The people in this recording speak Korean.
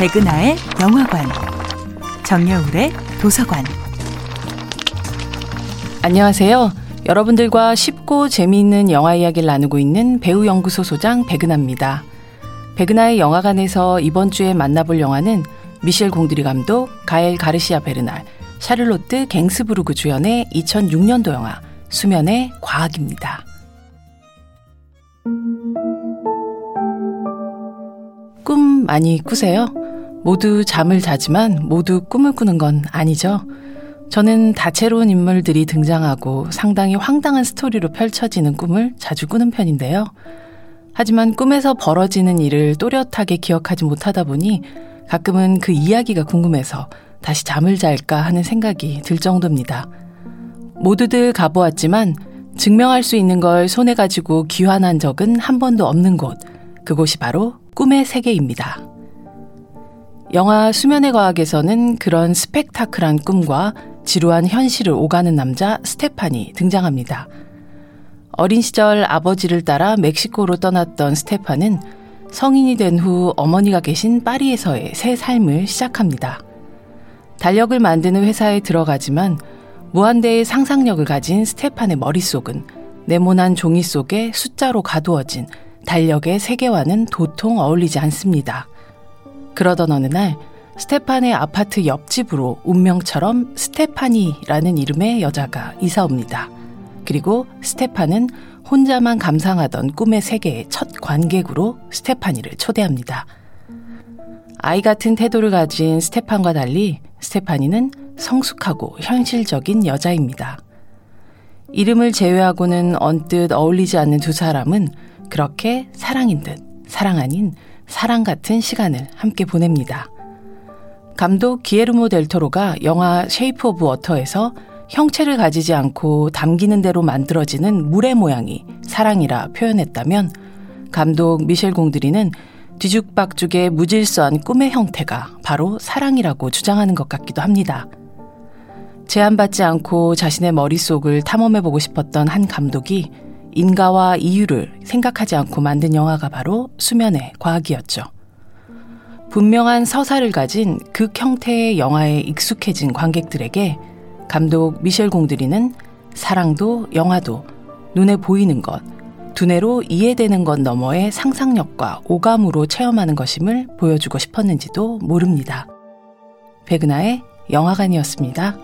백은하의 영화관, 정여울의 도서관. 안녕하세요. 여러분들과 쉽고 재미있는 영화 이야기를 나누고 있는 배우 연구소 소장 백은하입니다. 백은하의 영화관에서 이번 주에 만나볼 영화는 미셸 공드리 감독, 가엘 가르시아 베르날, 샤를로트 갱스부르그 주연의 2006년도 영화 수면의 과학입니다. 꿈 많이 꾸세요? 모두 잠을 자지만 모두 꿈을 꾸는 건 아니죠. 저는 다채로운 인물들이 등장하고 상당히 황당한 스토리로 펼쳐지는 꿈을 자주 꾸는 편인데요. 하지만 꿈에서 벌어지는 일을 또렷하게 기억하지 못하다 보니 가끔은 그 이야기가 궁금해서 다시 잠을 잘까 하는 생각이 들 정도입니다. 모두들 가보았지만 증명할 수 있는 걸 손에 가지고 귀환한 적은 한 번도 없는 곳. 그곳이 바로 꿈의 세계입니다. 영화 수면의 과학에서는 그런 스펙타클한 꿈과 지루한 현실을 오가는 남자 스테판이 등장합니다. 어린 시절 아버지를 따라 멕시코로 떠났던 스테판은 성인이 된 후 어머니가 계신 파리에서의 새 삶을 시작합니다. 달력을 만드는 회사에 들어가지만 무한대의 상상력을 가진 스테판의 머릿속은 네모난 종이 속에 숫자로 가두어진 달력의 세계와는 도통 어울리지 않습니다. 그러던 어느 날 스테판의 아파트 옆집으로 운명처럼 스테파니라는 이름의 여자가 이사 옵니다. 그리고 스테판은 혼자만 감상하던 꿈의 세계의 첫 관객으로 스테파니를 초대합니다. 아이 같은 태도를 가진 스테판과 달리 스테파니는 성숙하고 현실적인 여자입니다. 이름을 제외하고는 언뜻 어울리지 않는 두 사람은 그렇게 사랑인 듯 사랑 아닌 사랑 같은 시간을 함께 보냅니다. 감독 기예르모 델 토로가 영화 쉐이프 오브 워터에서 형체를 가지지 않고 담기는 대로 만들어지는 물의 모양이 사랑이라 표현했다면 감독 미셸 공드리는 뒤죽박죽의 무질서한 꿈의 형태가 바로 사랑이라고 주장하는 것 같기도 합니다. 제한받지 않고 자신의 머릿속을 탐험해보고 싶었던 한 감독이 인가와 이유를 생각하지 않고 만든 영화가 바로 수면의 과학이었죠. 분명한 서사를 가진 극 형태의 영화에 익숙해진 관객들에게 감독 미셸 공드리는 사랑도 영화도 눈에 보이는 것, 두뇌로 이해되는 것 너머의 상상력과 오감으로 체험하는 것임을 보여주고 싶었는지도 모릅니다. 백은하의 영화관이었습니다.